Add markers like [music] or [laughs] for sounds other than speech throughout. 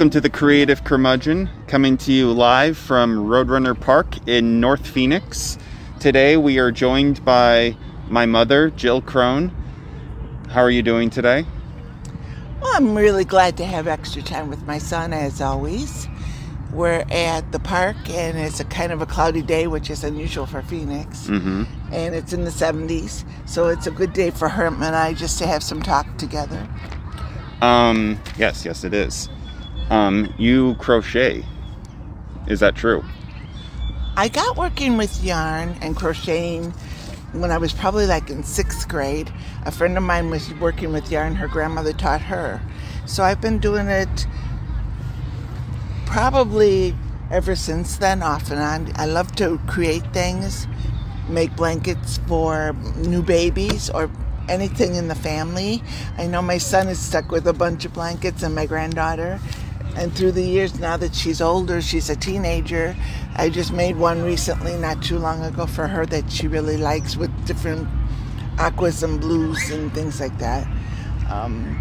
Welcome to the Creative Curmudgeon, coming to you live from Roadrunner Park in North Phoenix. Today we are joined by my mother, Jill Kron. How are you doing today? Well, I'm really glad to have extra time with my son, as always. We're at the park, and it's a kind of a cloudy day, which is unusual for Phoenix. Mm-hmm. And it's in the 70s, so it's a good day for him and I just to have some talk together. Um, yes, yes, it is. Um, you crochet. Is that true? I got working with yarn and crocheting when I was probably like in sixth grade. A friend of mine was working with yarn, her grandmother taught her. So I've been doing it probably ever since then, off and on. I love to create things, make blankets for new babies or anything in the family. I know my son is stuck with a bunch of blankets and my granddaughter. And through the years, now that she's older, she's a teenager. I just made one recently, not too long ago, for her that she really likes with different aquas and blues and things like that. Um,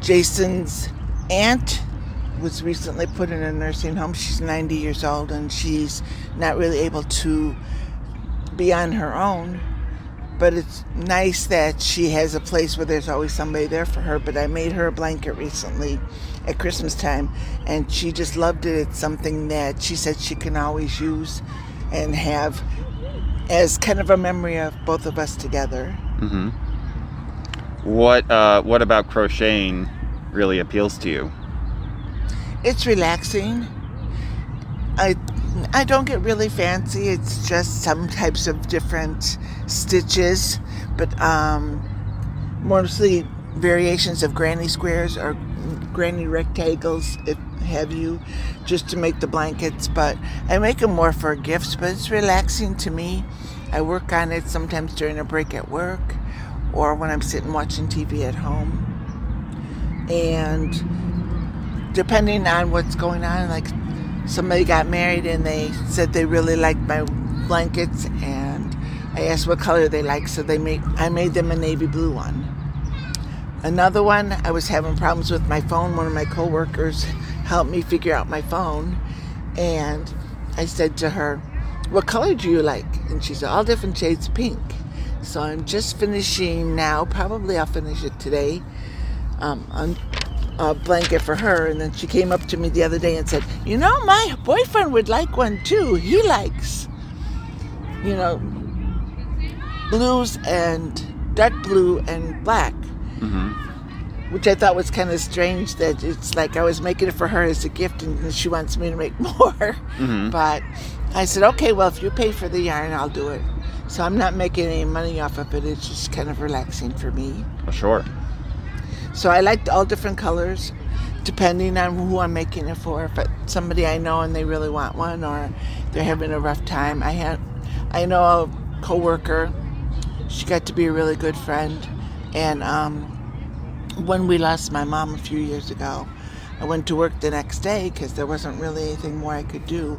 Jason's aunt was recently put in a nursing home. She's 90 years old and she's not really able to be on her own. But it's nice that she has a place where there's always somebody there for her. But I made her a blanket recently at Christmas time and she just loved it. It's something that she said she can always use and have as kind of a memory of both of us together. Mm-hmm. What uh, What about crocheting really appeals to you? It's relaxing. I I don't get really fancy. It's just some types of different stitches, but um, mostly variations of granny squares or granny rectangles, if have you, just to make the blankets. But I make them more for gifts. But it's relaxing to me. I work on it sometimes during a break at work, or when I'm sitting watching TV at home, and depending on what's going on, like somebody got married and they said they really liked my blankets and I asked what color they like, so they made I made them a navy blue one. Another one, I was having problems with my phone. One of my coworkers helped me figure out my phone, and I said to her, "What color do you like?" And she said, "All different shades of pink." So I'm just finishing now. Probably I'll finish it today. Um, a blanket for her, and then she came up to me the other day and said, "You know, my boyfriend would like one too. He likes, you know, blues and dark blue and black." Mm-hmm. Which I thought was kind of strange that it's like I was making it for her as a gift and she wants me to make [laughs] more. Mhm. But I said, okay, well, if you pay for the yarn, I'll do it. So I'm not making any money off of it. It's just kind of relaxing for me. Sure. So I liked all different colors, depending on who I'm making it for. If it's somebody I know and they really want one, or they're having a rough time. I had, I know a coworker. She got to be a really good friend, and um, when we lost my mom a few years ago, I went to work the next day because there wasn't really anything more I could do,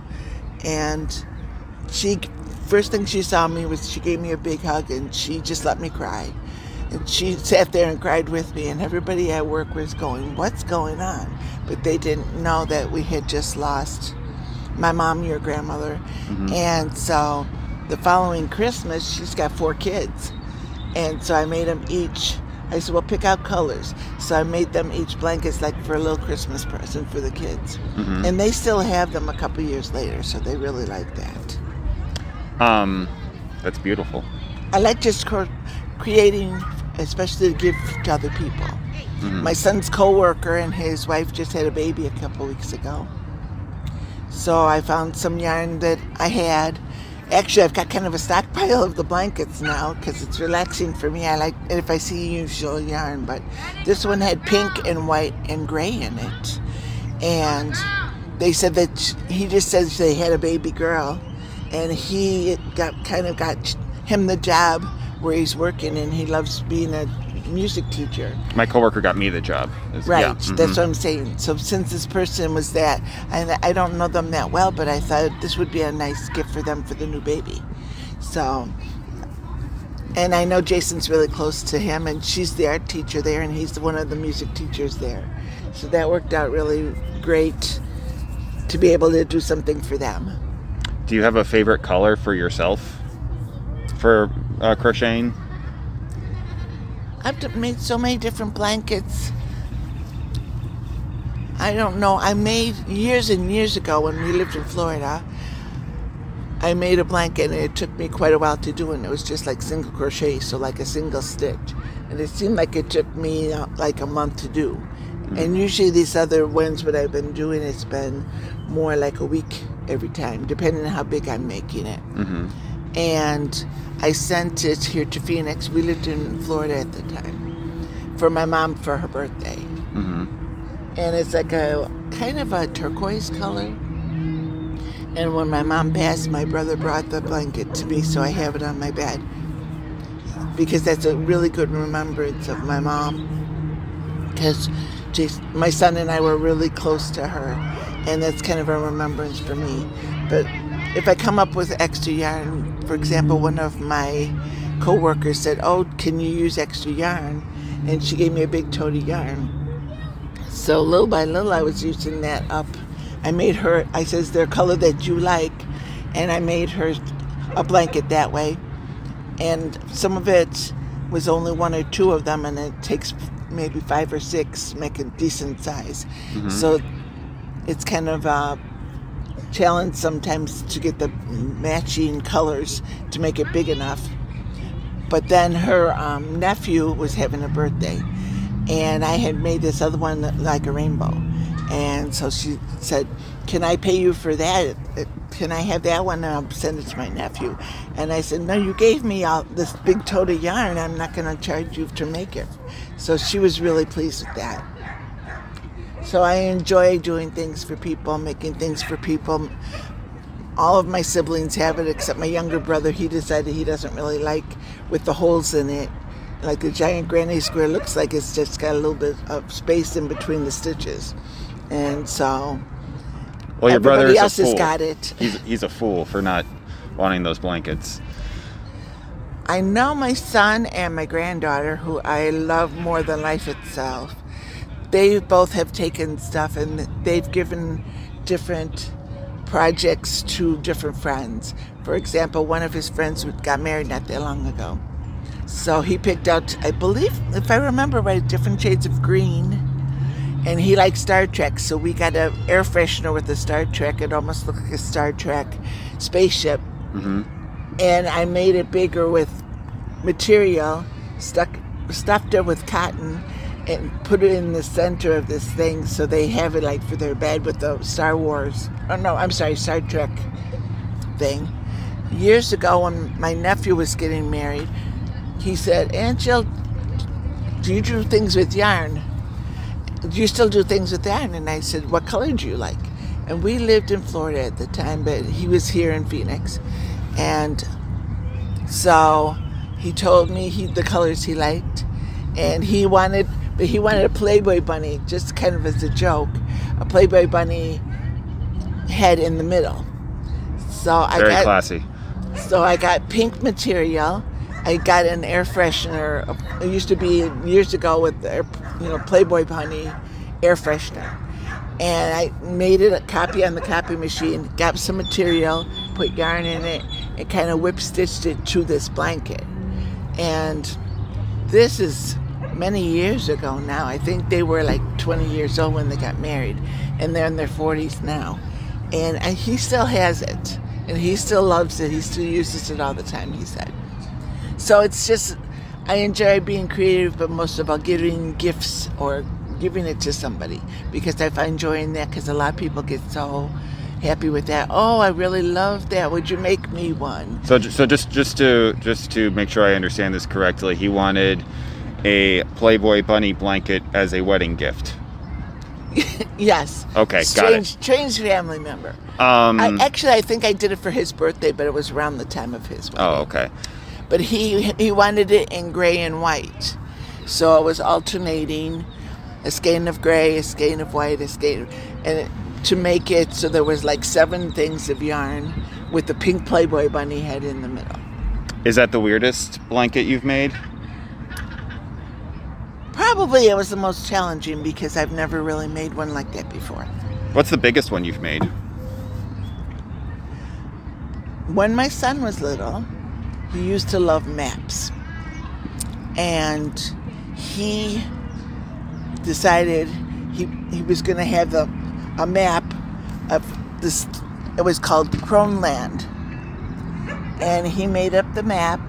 and she first thing she saw me was she gave me a big hug and she just let me cry. And she sat there and cried with me, and everybody at work was going, What's going on? But they didn't know that we had just lost my mom, your grandmother. Mhm. And so the following Christmas, she's got four kids. And so I made them each, I said, Well, pick out colors. So I made them each blankets like for a little Christmas present for the kids. Mhm. And they still have them a couple years later, so they really like that. Um, that's beautiful. I like just creating, especially to give to other people. Mhm. My son's coworker and his wife just had a baby a couple weeks ago. So I found some yarn that I had. Actually, I've got kind of a stockpile of the blankets now because it's relaxing for me. I like if I see usual yarn, but this one had pink and white and gray in it. And they said that he just says they had a baby girl, and he got kind of got him the job where he's working, and he loves being a music teacher. My coworker got me the job. Right, yeah, that's mhm. what I'm saying. So since this person was that, and I don't know them that well, but I thought this would be a nice gift for them for the new baby. So, and I know Jason's really close to him, and she's the art teacher there, and he's one of the music teachers there. So that worked out really great to be able to do something for them. Do you have a favorite color for yourself for uh, crocheting? I've made so many different blankets. I don't know. I made years and years ago when we lived in Florida. I made a blanket and it took me quite a while to do and it was just like single crochet, so like a single stitch. And it seemed like it took me uh, like a month to do. And usually these other ones what I've been doing, it's been more like a week every time, depending on how big I'm making it. Mm-hmm. And I sent it here to Phoenix. We lived in Florida at the time for my mom for her birthday. Mm-hmm. And it's like a kind of a turquoise color. And when my mom passed, my brother brought the blanket to me, so I have it on my bed. Because that's a really good remembrance of my mom. Because my son and I were really close to her, and that's kind of a remembrance for me. But if I come up with extra yarn, for example, one of my coworkers said, "Oh, can you use extra yarn?" and she gave me a big tote of yarn. So little by little, I was using that up. I made her. I says their color that you like, and I made her a blanket that way. And some of it was only one or two of them, and it takes maybe five or six make a decent size. Mhm. So it's kind of a challenge sometimes to get the matching colors to make it big enough. But then her um, nephew was having a birthday, and I had made this other one like a rainbow. And so she said, Can I pay you for that? Can I have that one and I'll send it to my nephew? And I said, No, you gave me all this big tote of yarn. I'm not going to charge you to make it. So she was really pleased with that. So I enjoy doing things for people, making things for people. All of my siblings have it except my younger brother. He decided he doesn't really like with the holes in it. Like a giant granny square looks like it's just got a little bit of space in between the stitches. And so Well, your brother everybody is a else has fool. got it. He's he's a fool for not wanting those blankets. I know my son and my granddaughter, who I love more than life itself, they both have taken stuff and they've given different projects to different friends. For example, one of his friends got married not that long ago. So he picked out, I believe, if I remember right, different shades of green. And he likes Star Trek, so we got an air freshener with a Star Trek. It almost looked like a Star Trek spaceship hmm and I made it bigger with material, stuck stuffed it with cotton, and put it in the center of this thing so they have it like for their bed with the Star Wars. Oh no, I'm sorry, Star Trek thing. Years ago, when my nephew was getting married, he said, "Aunt Jill, do you do things with yarn? Do you still do things with yarn?" And I said, "What color do you like?" And we lived in Florida at the time, but he was here in Phoenix. And so he told me he the colors he liked, and he wanted, but he wanted a Playboy bunny, just kind of as a joke, a Playboy bunny head in the middle. So I Very got classy. so I got pink material. I got an air freshener. It used to be years ago with the, you know Playboy bunny air freshener, and I made it a copy on the copy machine. Got some material, put yarn in it, and kind of whip stitched it to this blanket. And this is many years ago now. I think they were like 20 years old when they got married, and they're in their 40s now. And I, he still has it, and he still loves it. He still uses it all the time. He said. So it's just I enjoy being creative, but most all giving gifts or giving it to somebody because I find joy in that. Because a lot of people get so happy with that. Oh, I really love that. Would you make me one? So, so just just to just to make sure I understand this correctly, he wanted a Playboy bunny blanket as a wedding gift. [laughs] Yes. Okay, got strange, Strange family member. Um, I actually I think I did it for his birthday, but it was around the time of his wedding. oh, okay. But he he wanted it in gray and white, so it was alternating, a skein of gray, a skein of white, a skein, and it, to make it so there was like seven things of yarn with the pink Playboy bunny head in the middle. Is that the weirdest blanket you've made? Probably it was the most challenging because I've never really made one like that before. What's the biggest one you've made? When my son was little, he used to love maps. And he decided he, he was going to have a, a map of this, it was called Croneland. And he made up the map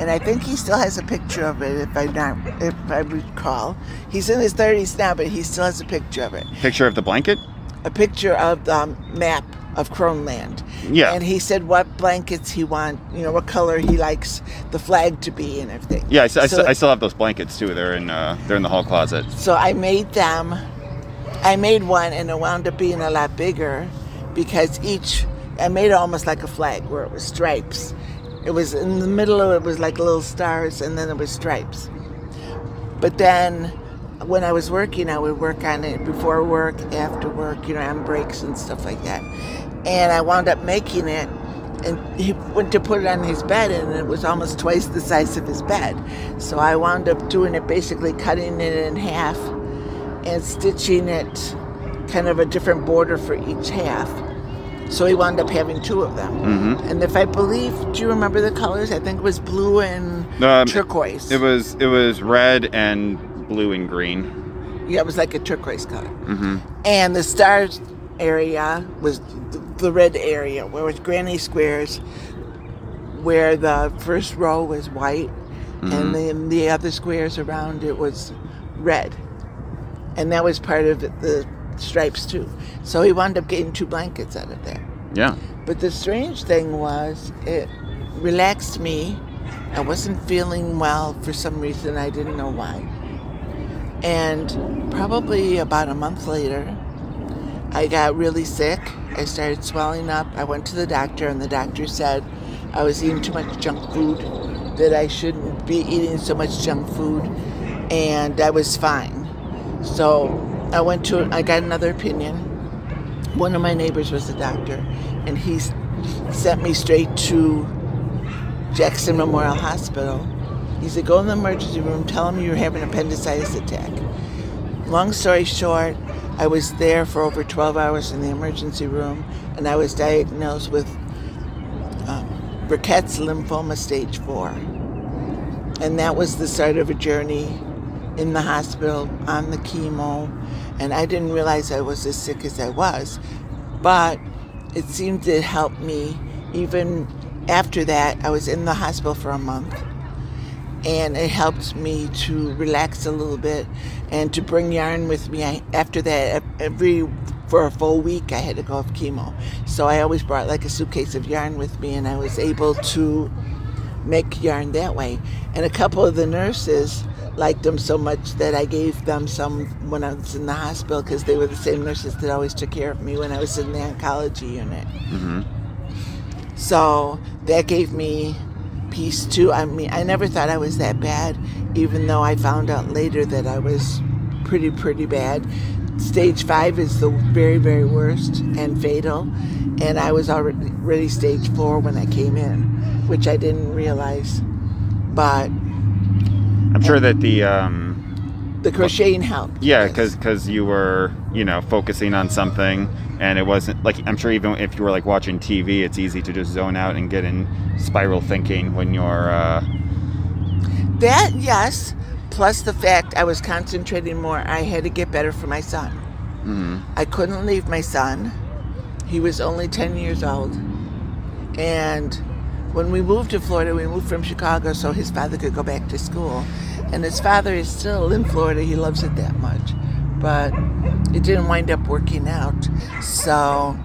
and I think he still has a picture of it, if I not, if I recall. He's in his thirties now, but he still has a picture of it. Picture of the blanket? A picture of the map of Croneland. Yeah. And he said what blankets he want, you know, what color he likes the flag to be and everything. Yeah, I, I I still have those blankets too. They're in uh, they're in the hall closet. So I made them. I made one, and it wound up being a lot bigger because each I made it almost like a flag where it was stripes. It was in the middle of it was like little stars, and then it was stripes. But then when I was working, I would work on it before work, after work, you know, on breaks and stuff like that. And I wound up making it, and he went to put it on his bed, and it was almost twice the size of his bed. So I wound up doing it, basically cutting it in half and stitching it kind of a different border for each half. So he wound up having two of them. Mm-hmm. And if I believe, do you remember the colors? I think it was blue and Um, turquoise. It was it was red and blue and green. yeah, it was like a turquoise color. hmm And the stars area was the red area, where it was granny squares, where the first row was white, and then the other squares around it was red. And that was part of the stripes too. So he wound up getting two blankets out of there. Yeah. But the strange thing was, it relaxed me. I wasn't feeling well for some reason. I didn't know why. And probably about a month later, I got really sick. I started swelling up. I went to the doctor, and the doctor said I was eating too much junk food, that I shouldn't be eating so much junk food, and I was fine. So I went to, I got another opinion. One of my neighbors was a doctor, and he sent me straight to Jackson Memorial Hospital. He said, Go in the emergency room, tell them you're having an appendicitis attack. Long story short, I was there for over 12 hours in the emergency room, and I was diagnosed with um, Burkitt's lymphoma stage 4. And that was the start of a journey in the hospital on the chemo. And I didn't realize I was as sick as I was, but it seemed to help me. Even after that, I was in the hospital for a month and it helped me to relax a little bit and to bring yarn with me. I, after that, every for a full week, I had to go off chemo, so I always brought like a suitcase of yarn with me, and I was able to make yarn that way. And a couple of the nurses liked them so much that I gave them some when I was in the hospital because they were the same nurses that always took care of me when I was in the oncology unit. hmm So that gave me peace too. I mean, I never thought I was that bad, even though I found out later that I was pretty, pretty bad. Stage five is the very, very worst and fatal, and I was already, already stage four when I came in, which I didn't realize. But I'm sure that the um, the crocheting helped. yeah, yes. because you were you know focusing on something, and it wasn't like I'm sure even if you were like watching TV, it's easy to just zone out and get in spiral thinking when you're. Uh, That, yes, plus the fact I was concentrating more, I had to get better for my son. mhm. I couldn't leave my son. He was only 10 years old. And when we moved to Florida, we moved from Chicago so his father could go back to school. And his father is still in Florida. He loves it that much. But it didn't wind up working out. So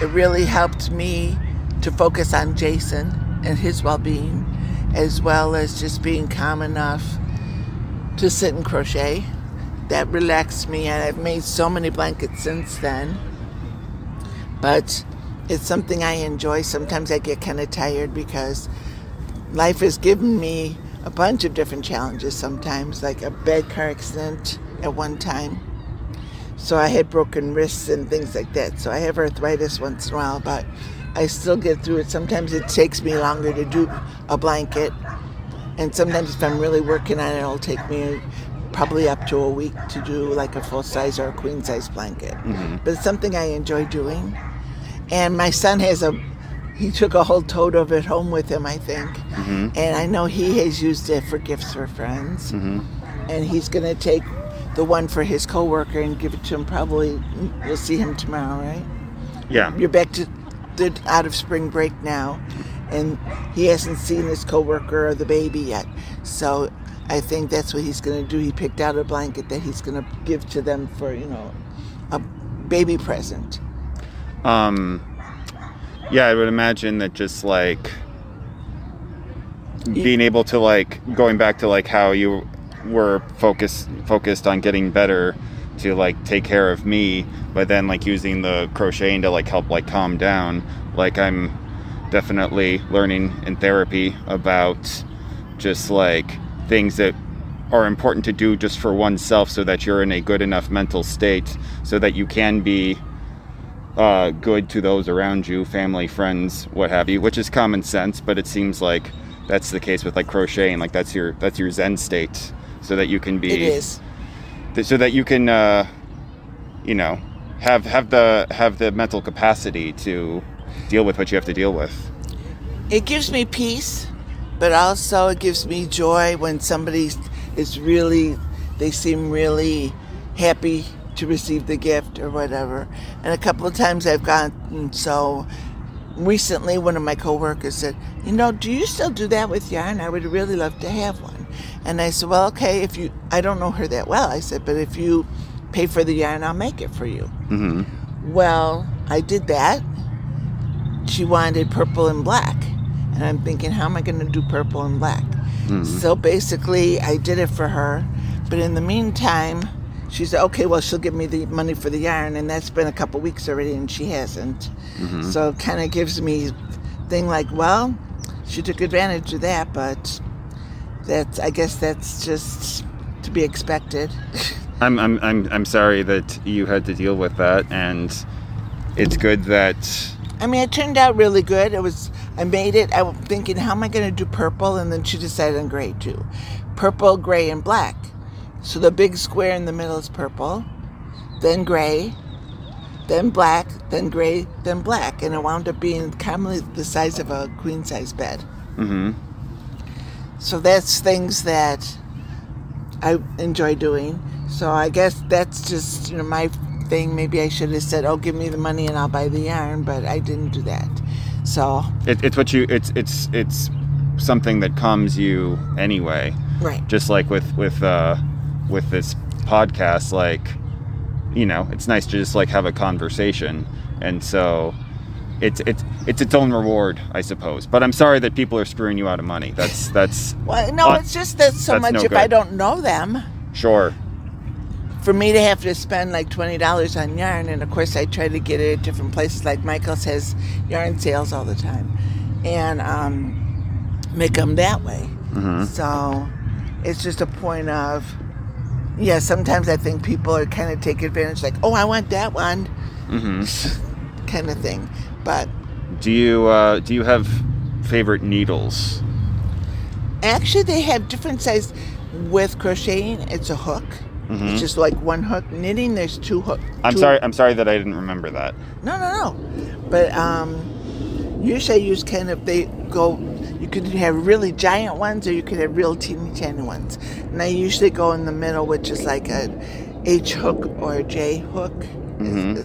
it really helped me to focus on Jason and his well being, as well as just being calm enough to sit and crochet. That relaxed me, and I've made so many blankets since then. But it's something I enjoy. Sometimes I get kind of tired because life has given me a bunch of different challenges sometimes, like a bad car accident at one time. So I had broken wrists and things like that. So I have arthritis once in a while, but I still get through it. Sometimes it takes me longer to do a blanket. And sometimes if I'm really working on it, it'll take me probably up to a week to do like a full size or a queen size blanket. Mm-hmm. But it's something I enjoy doing. And my son has a, he took a whole tote of it home with him, I think. Mm-hmm. And I know he has used it for gifts for friends. Mm-hmm. And he's going to take the one for his coworker and give it to him probably, you'll see him tomorrow, right? Yeah. You're back to the out of spring break now, and he hasn't seen his coworker or the baby yet. So I think that's what he's going to do. He picked out a blanket that he's going to give to them for you know a baby present. Um, yeah, I would imagine that just like being able to like going back to like how you were focused focused on getting better to like take care of me, but then like using the crocheting to like help like calm down. Like I'm definitely learning in therapy about just like things that are important to do just for oneself so that you're in a good enough mental state so that you can be uh, good to those around you, family, friends, what have you, which is common sense, but it seems like that's the case with like crocheting. Like that's your that's your zen state, so that you can be It is. th- so that you can uh, you know have have the have the mental capacity to deal with what you have to deal with. It gives me peace, but also it gives me joy when somebody is really, they seem really happy to receive the gift or whatever. And a couple of times I've gotten so. Recently, one of my coworkers said, "You know, do you still do that with yarn? I would really love to have one." And I said, "Well, okay. If you, I don't know her that well." I said, "But if you pay for the yarn, I'll make it for you." hmm Well, I did that. She wanted purple and black. And I'm thinking, how am I going to do purple and black? So basically, I did it for her. But in the meantime, she said, okay, well, she'll give me the money for the yarn. And that's been a couple weeks already, and she hasn't. Mm-hmm. So it kind of gives me thing like, well, she took advantage of that, but that's, I guess that's just to be expected. [laughs] I'm, I'm I'm I'm sorry that you had to deal with that, and it's good that I mean, it turned out really good. It was, I made it. I was thinking, how am I going to do purple? And then she decided on gray too. Purple, gray, and black. So the big square in the middle is purple, then gray, then black, then gray, then black. And it wound up being commonly the size of a queen size bed. Mm-hmm. So that's things that I enjoy doing. So I guess that's just, you know, my thing. Maybe I should have said, oh, give me the money and I'll buy the yarn, but I didn't do that. So, it, it's what you it's it's it's something that calms you anyway. right. Just like with with uh, with this podcast, like you know, it's nice to just like have a conversation, and so it's it's it's its own reward, I suppose. But I'm sorry that people are screwing you out of money. That's that's [laughs] Well, no, it's just that so much no if I don't know them, sure. for me to have to spend like $20 on yarn, and of course I try to get it at different places, like Michael's has yarn sales all the time, and um, make them that way. hmm So it's just a point of, yeah, sometimes I think people are kind of take advantage, like, oh, I want that one, [laughs] hmm kind of thing. But Do you uh, do you have favorite needles? actually, they have different sizes. With crocheting, it's a hook. Mhm. It's just like one hook. Knitting, there's two hook. I'm sorry. I'm sorry that I didn't remember that. No, no, no. But um, usually I use kind of they go. You could have really giant ones, or you could have real teeny tiny ones. And I usually go in the middle, which is like a H hook or a J hook. Mhm.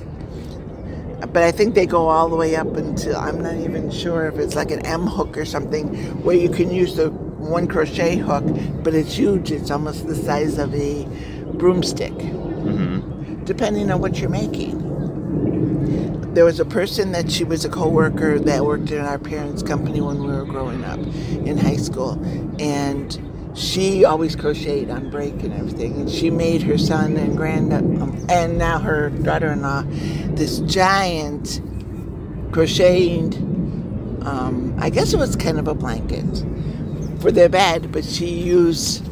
But I think they go all the way up until I'm not even sure if it's like an M hook or something, where you can use the one crochet hook, but it's huge. It's almost the size of a broomstick hmm depending on what you're making. There was a person that she was a coworker that worked in our parents' company when we were growing up in high school, and she always crocheted on break and everything. And she made her son and grand um, and now her daughter-in-law this giant crocheted. Um, I guess it was kind of a blanket for their bed, but she used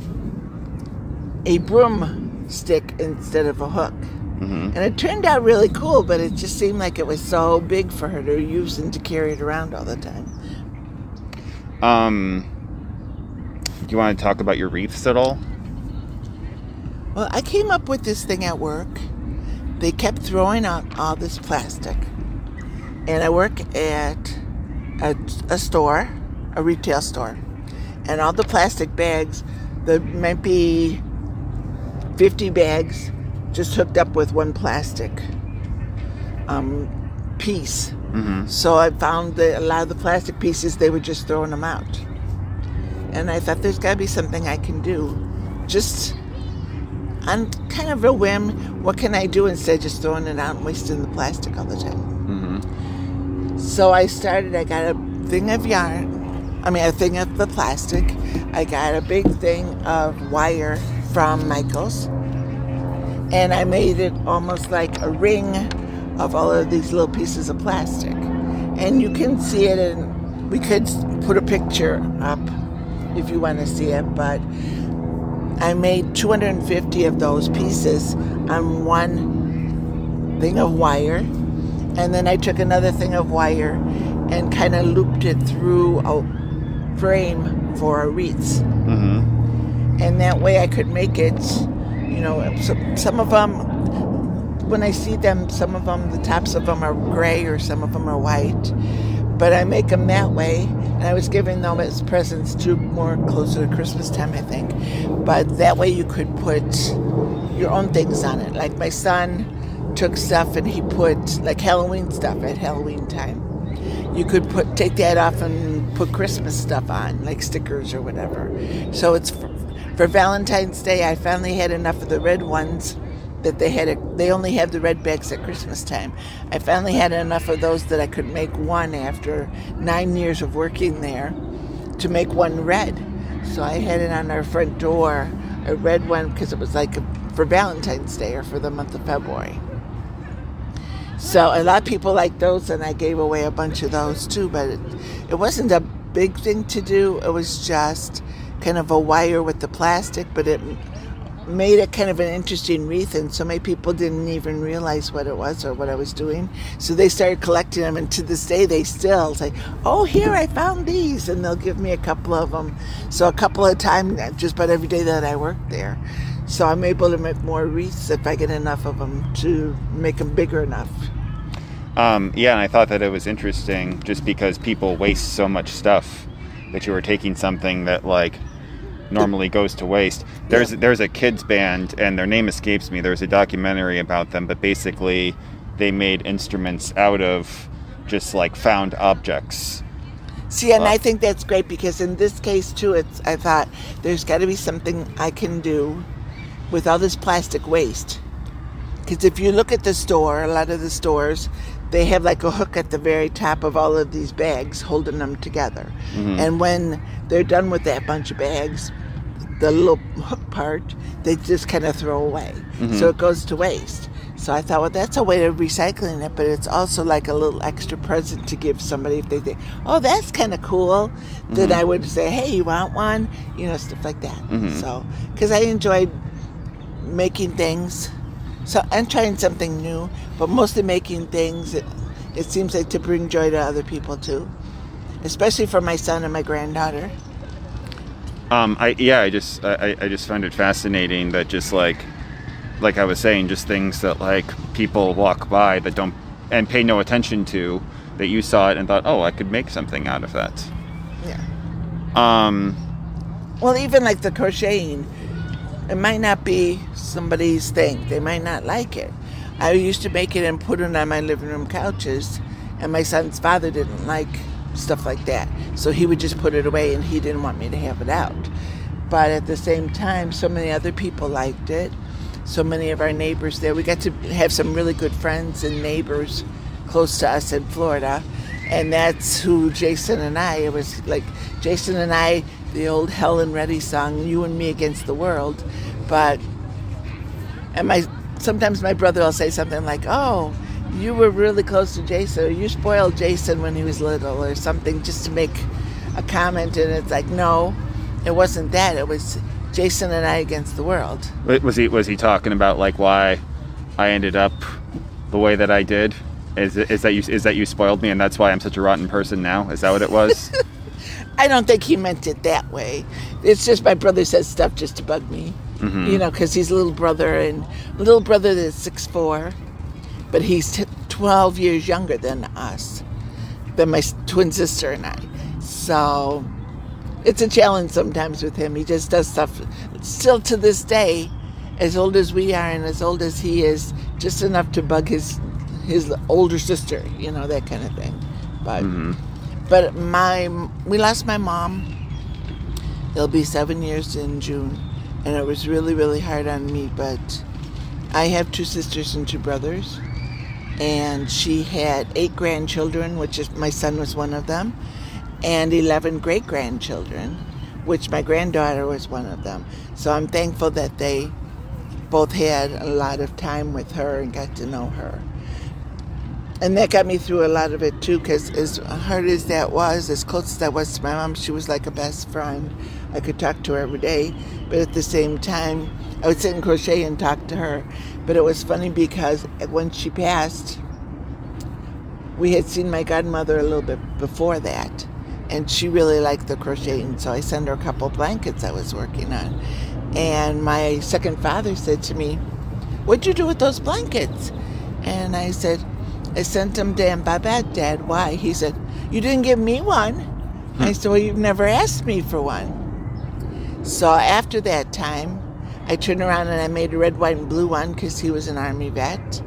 a broomstick instead of a hook. Hmm And it turned out really cool, but it just seemed like it was so big for her to use and to carry it around all the time. Um, do you want to talk about your wreaths at all? Well, I came up with this thing at work. They kept throwing out all this plastic. And I work at a, a store, a retail store. And all the plastic bags, there might be 50 bags just hooked up with one plastic um, piece. Mm-hmm. So I found that a lot of the plastic pieces, they were just throwing them out. And I thought there's got to be something I can do. Just on kind of a whim, what can I do instead of just throwing it out and wasting the plastic all the time? Mm-hmm. So I started, I got a thing of yarn, I mean, a thing of the plastic. I got a big thing of wire from Michaels. And I made it almost like a ring of all of these little pieces of plastic. And you can see it, and we could put a picture up if you want to see it, but I made 250 of those pieces on one thing of wire. And then I took another thing of wire and kind of looped it through a frame for a wreath. Mm-hmm. And that way I could make it, you know, some, some of them, when I see them, some of them, the tops of them are gray or some of them are white. But I make them that way. And I was giving them as presents to more closer to Christmas time, I think. But that way you could put your own things on it. Like my son took stuff and he put like Halloween stuff at Halloween time. You could put take that off and put Christmas stuff on, like stickers or whatever. So it's for, Valentine's Day. I finally had enough of the red ones that they had. A, they only have the red bags at Christmas time. I finally had enough of those that I could make one after nine years of working there to make one red. So I had it on our front door, a red one, because it was like for Valentine's Day or for the month of February. So a lot of people like those, and I gave away a bunch of those too. But it, it wasn't a big thing to do. It was just kind of a wire with the plastic, but it made it kind of an interesting wreath, and so many people didn't even realize what it was or what I was doing. So they started collecting them, and to this day, they still say, "Oh, here I found these," and they'll give me a couple of them. So a couple of times, just about every day that I work there. So I'm able to make more wreaths if I get enough of them to make them bigger enough. Um, yeah, and I thought that it was interesting just because people waste so much stuff that you were taking something that like normally goes to waste. There's Yeah. there's a kids band and their name escapes me. There's a documentary about them, but basically they made instruments out of just like found objects. See, and Uh, I think that's great because in this case too, it's I thought there's got to be something I can do with all this plastic waste. Because if you look at the store, a lot of the stores, they have like a hook at the very top of all of these bags holding them together. And when they're done with that bunch of bags, the little hook part, they just kind of throw away. Mm-hmm. So it goes to waste. So I thought, well, that's a way of recycling it, but it's also like a little extra present to give somebody if they think, oh, that's kind of cool. Then I mm-hmm. would say, hey, you want one? You know, stuff like that. Mm-hmm. So, because I enjoyed making things. So I'm trying something new, but mostly making things. It, it seems like to bring joy to other people too, especially for my son and my granddaughter. Um, I yeah, I just I, I just find it fascinating that just like like I was saying, just things that like people walk by that don't and pay no attention to that you saw it and thought, oh, I could make something out of that. Yeah. Um, Well, even like the crocheting, it might not be somebody's thing. They might not like it. I used to make it and put it on my living room couches, and my son's father didn't like stuff like that. So he would just put it away and he didn't want me to have it out. But at the same time, so many other people liked it. So many of our neighbors there. We got to have some really good friends and neighbors close to us in Florida. And that's who Jason and I, it was like Jason and I, the old Helen Reddy song, You and Me Against the World. But, and my, sometimes my brother will say something like, Oh, you were really close to Jason, or you spoiled Jason when he was little, or something, just to make a comment. And it's like, No, it wasn't that. It was Jason and I against the world. was he was he talking about like why I ended up the way that I did? Is is that you is that you spoiled me and that's why I'm such a rotten person now? Is that what it was? [laughs] I don't think he meant it that way. It's just my brother says stuff just to bug me. Mhm. You know, because he's a little brother and little brother that's six four, but he's t- twelve years younger than us, than my twin sister and I. So it's a challenge sometimes with him. He just does stuff still to this day, as old as we are and as old as he is, just enough to bug his his older sister, you know, that kind of thing. But Mhm. but my we lost my mom. It'll be seven years in June, and it was really really hard on me. But I have two sisters and two brothers, and she had eight grandchildren, which is my son was one of them, and eleven great grandchildren, which my granddaughter was one of them. So I'm thankful that they both had a lot of time with her and got to know her. And that got me through a lot of it too because as hard as that was as close as that was to my mom she was like a best friend. I could talk to her every day but at the same time i would sit and crochet and talk to her but it was funny because when she passed we had seen my godmother a little bit before that and she really liked the crocheting so i sent her a couple blankets i was working on and my second father said to me what'd you do with those blankets and i said I sent them to Aunt Babette, Dad. Why? He said, You didn't give me one. I hmm. said, Well, you've never asked me for one. So after that time, I turned around and I made a red, white, and blue one because he was an Army vet.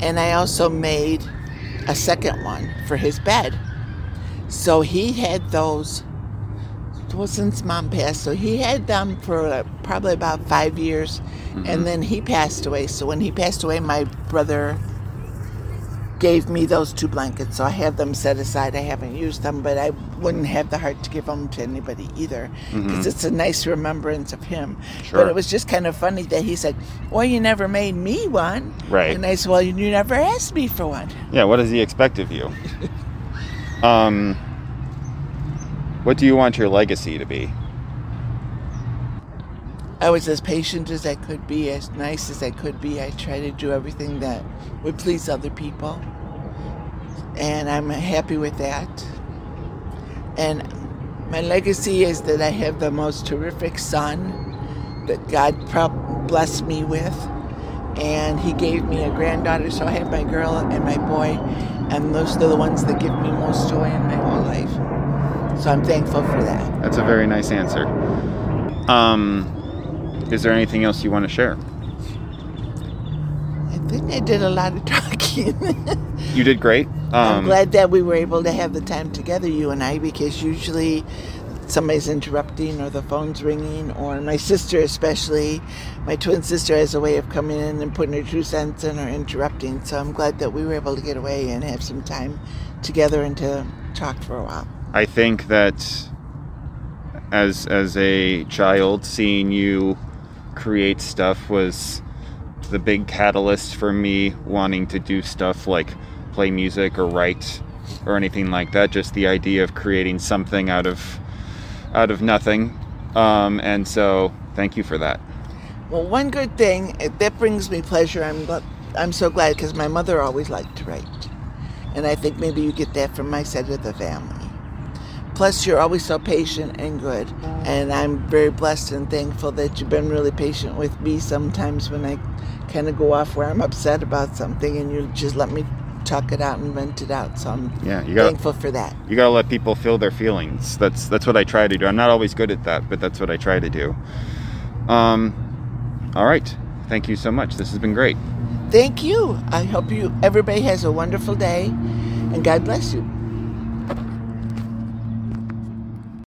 And I also made a second one for his bed. So he had those, well, since mom passed, so he had them for probably about five years. And mm-hmm. then he passed away. So when he passed away, my brother gave me those two blankets, so I have them set aside. I haven't used them, but I wouldn't have the heart to give them to anybody either because it's a nice remembrance of him. Sure. But it was just kind of funny that he said, "Well, you never made me one," Right. And I said, "Well, you never asked me for one." Yeah, what does he expect of you? [laughs] um, what do you want your legacy to be? I was as patient as I could be, as nice as I could be. I tried to do everything that would please other people. And I'm happy with that. And my legacy is that I have the most terrific son that God blessed me with. And he gave me a granddaughter, so I have my girl and my boy. And those are the ones that give me most joy in my whole life. So I'm thankful for that. That's a very nice answer. Um, is there anything else you want to share? I think I did a lot of [laughs] talking. You did great. Um, I'm glad that we were able to have the time together, you and I, because usually somebody's interrupting or the phone's ringing, or my sister, especially, my twin sister, has a way of coming in and putting her two cents in or interrupting. So I'm glad that we were able to get away and have some time together and to talk for a while. I think that as as a child, seeing you create stuff was the big catalyst for me wanting to do stuff like play music or write or anything like that. Just the idea of creating something out of out of nothing. Um, and so, thank you for that. Well, one good thing eh, that brings me pleasure. I'm I'm so glad because my mother always liked to write, and I think maybe you get that from my side of the family. Plus, you're always so patient and good, and I'm very blessed and thankful that you've been really patient with me. Sometimes when I kind of go off where I'm upset about something, and you just let me talk it out and vent it out. So I'm Yeah, you gotta, thankful for that. you got to let people feel their feelings. That's that's what I try to do. I'm not always good at that, but that's what I try to do. Um, all right. Thank you so much. This has been great. Thank you. I hope you everybody has a wonderful day, and God bless you.